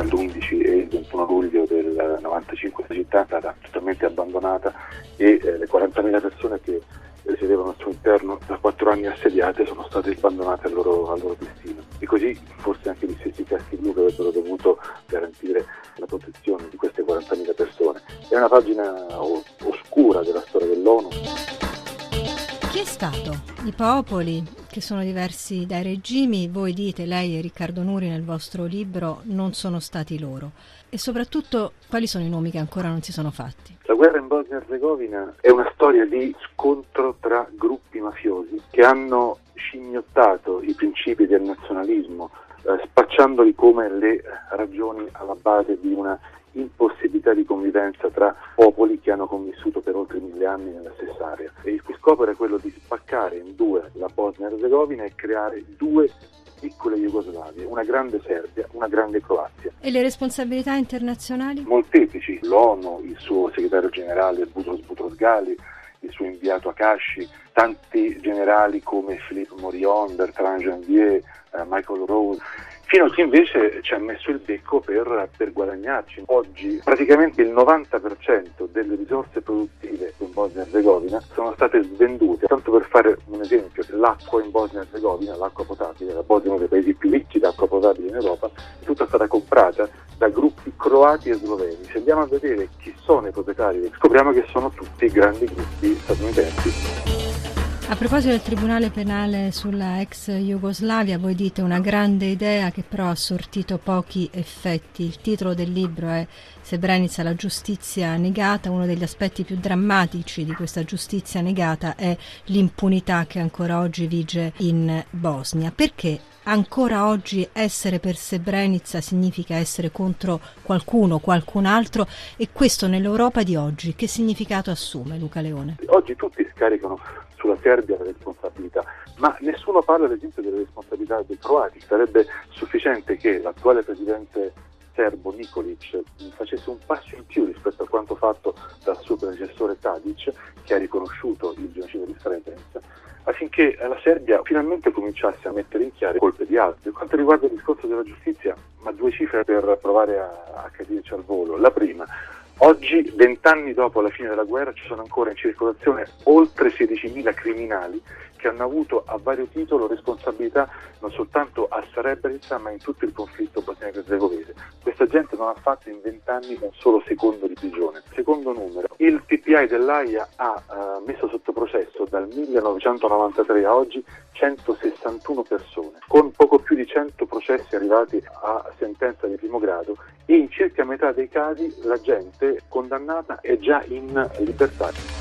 tra l'11 e il 21 luglio del 95 la città è stata totalmente abbandonata e eh, le 40.000 persone che risiedevano al suo interno da quattro anni assediate sono state abbandonate al loro, al loro destino. E così forse anche gli stessi caschi blu che avrebbero dovuto garantire la protezione di queste 40.000 persone. È una pagina oscura della storia dell'ONU. Chi è stato? I popoli che sono diversi dai regimi, voi dite, lei e Riccardo Nuri nel vostro libro, non sono stati loro. E soprattutto quali sono i nomi che ancora non si sono fatti? La guerra in Bosnia-Herzegovina è una storia di scontro tra gruppi mafiosi che hanno scimmiottato i principi del nazionalismo, eh, spacciandoli come le ragioni alla base di una impossibilità di convivenza tra popoli che hanno convissuto per oltre mille anni nella stessa area. E il cui scopo era quello di spaccare in due la Bosnia-Herzegovina e creare due piccole Jugoslavie, una grande Serbia, una grande Croazia. E le responsabilità internazionali? Molteplici, l'ONU, il suo segretario generale Butros Butros Ghali, il suo inviato a Kashi, tanti generali come Philippe Morion, Bertrand Janvier, eh, Michael Rose, fino a chi invece ci ha messo il becco per, per guadagnarci. Oggi praticamente il 90% delle risorse produttive in Bosnia Herzegovina sono state svendute. Tanto per fare un esempio, l'acqua in Bosnia Herzegovina, l'acqua potabile, la Bosnia è uno dei paesi più ricchi d'acqua potabile in Europa, è tutta stata comprata da gruppi croati e sloveni. Se andiamo a vedere chi sono i proprietari, scopriamo che sono tutti grandi gruppi statunitensi. A proposito del Tribunale Penale sulla ex Jugoslavia, voi dite una grande idea che però ha sortito pochi effetti. Il titolo del libro è Srebrenica, la giustizia negata. Uno degli aspetti più drammatici di questa giustizia negata è l'impunità che ancora oggi vige in Bosnia. Perché ancora oggi essere per Srebrenica significa essere contro qualcuno, qualcun altro e questo nell'Europa di oggi che significato assume Luca Leone? Oggi tutti scaricano sulla Serbia la responsabilità, ma nessuno parla ad esempio delle responsabilità dei croati. Sarebbe sufficiente che l'attuale presidente serbo Nikolic facesse un passo in più rispetto a quanto fatto dal suo predecessore Tadic, che ha riconosciuto il genocidio di Srebrenica, affinché la Serbia finalmente cominciasse a mettere in chiaro colpe di altri. Per quanto riguarda il discorso della giustizia, ma due cifre per provare a, a capirci al volo. La prima, Oggi, vent'anni dopo la fine della guerra, ci sono ancora in circolazione oltre 16.000 criminali che hanno avuto a vario titolo responsabilità non soltanto a Srebrenica ma in tutto il conflitto bosniaco-herzegovese. Questa gente non ha fatto in vent'anni un solo secondo di prigione. Secondo numero, il TPI dell'AIA ha uh, messo sotto processo dal 1993 a oggi 161 persone, con poco più di 100 processi arrivati a sentenza di primo grado e in circa metà dei casi la gente condannata è già in libertà.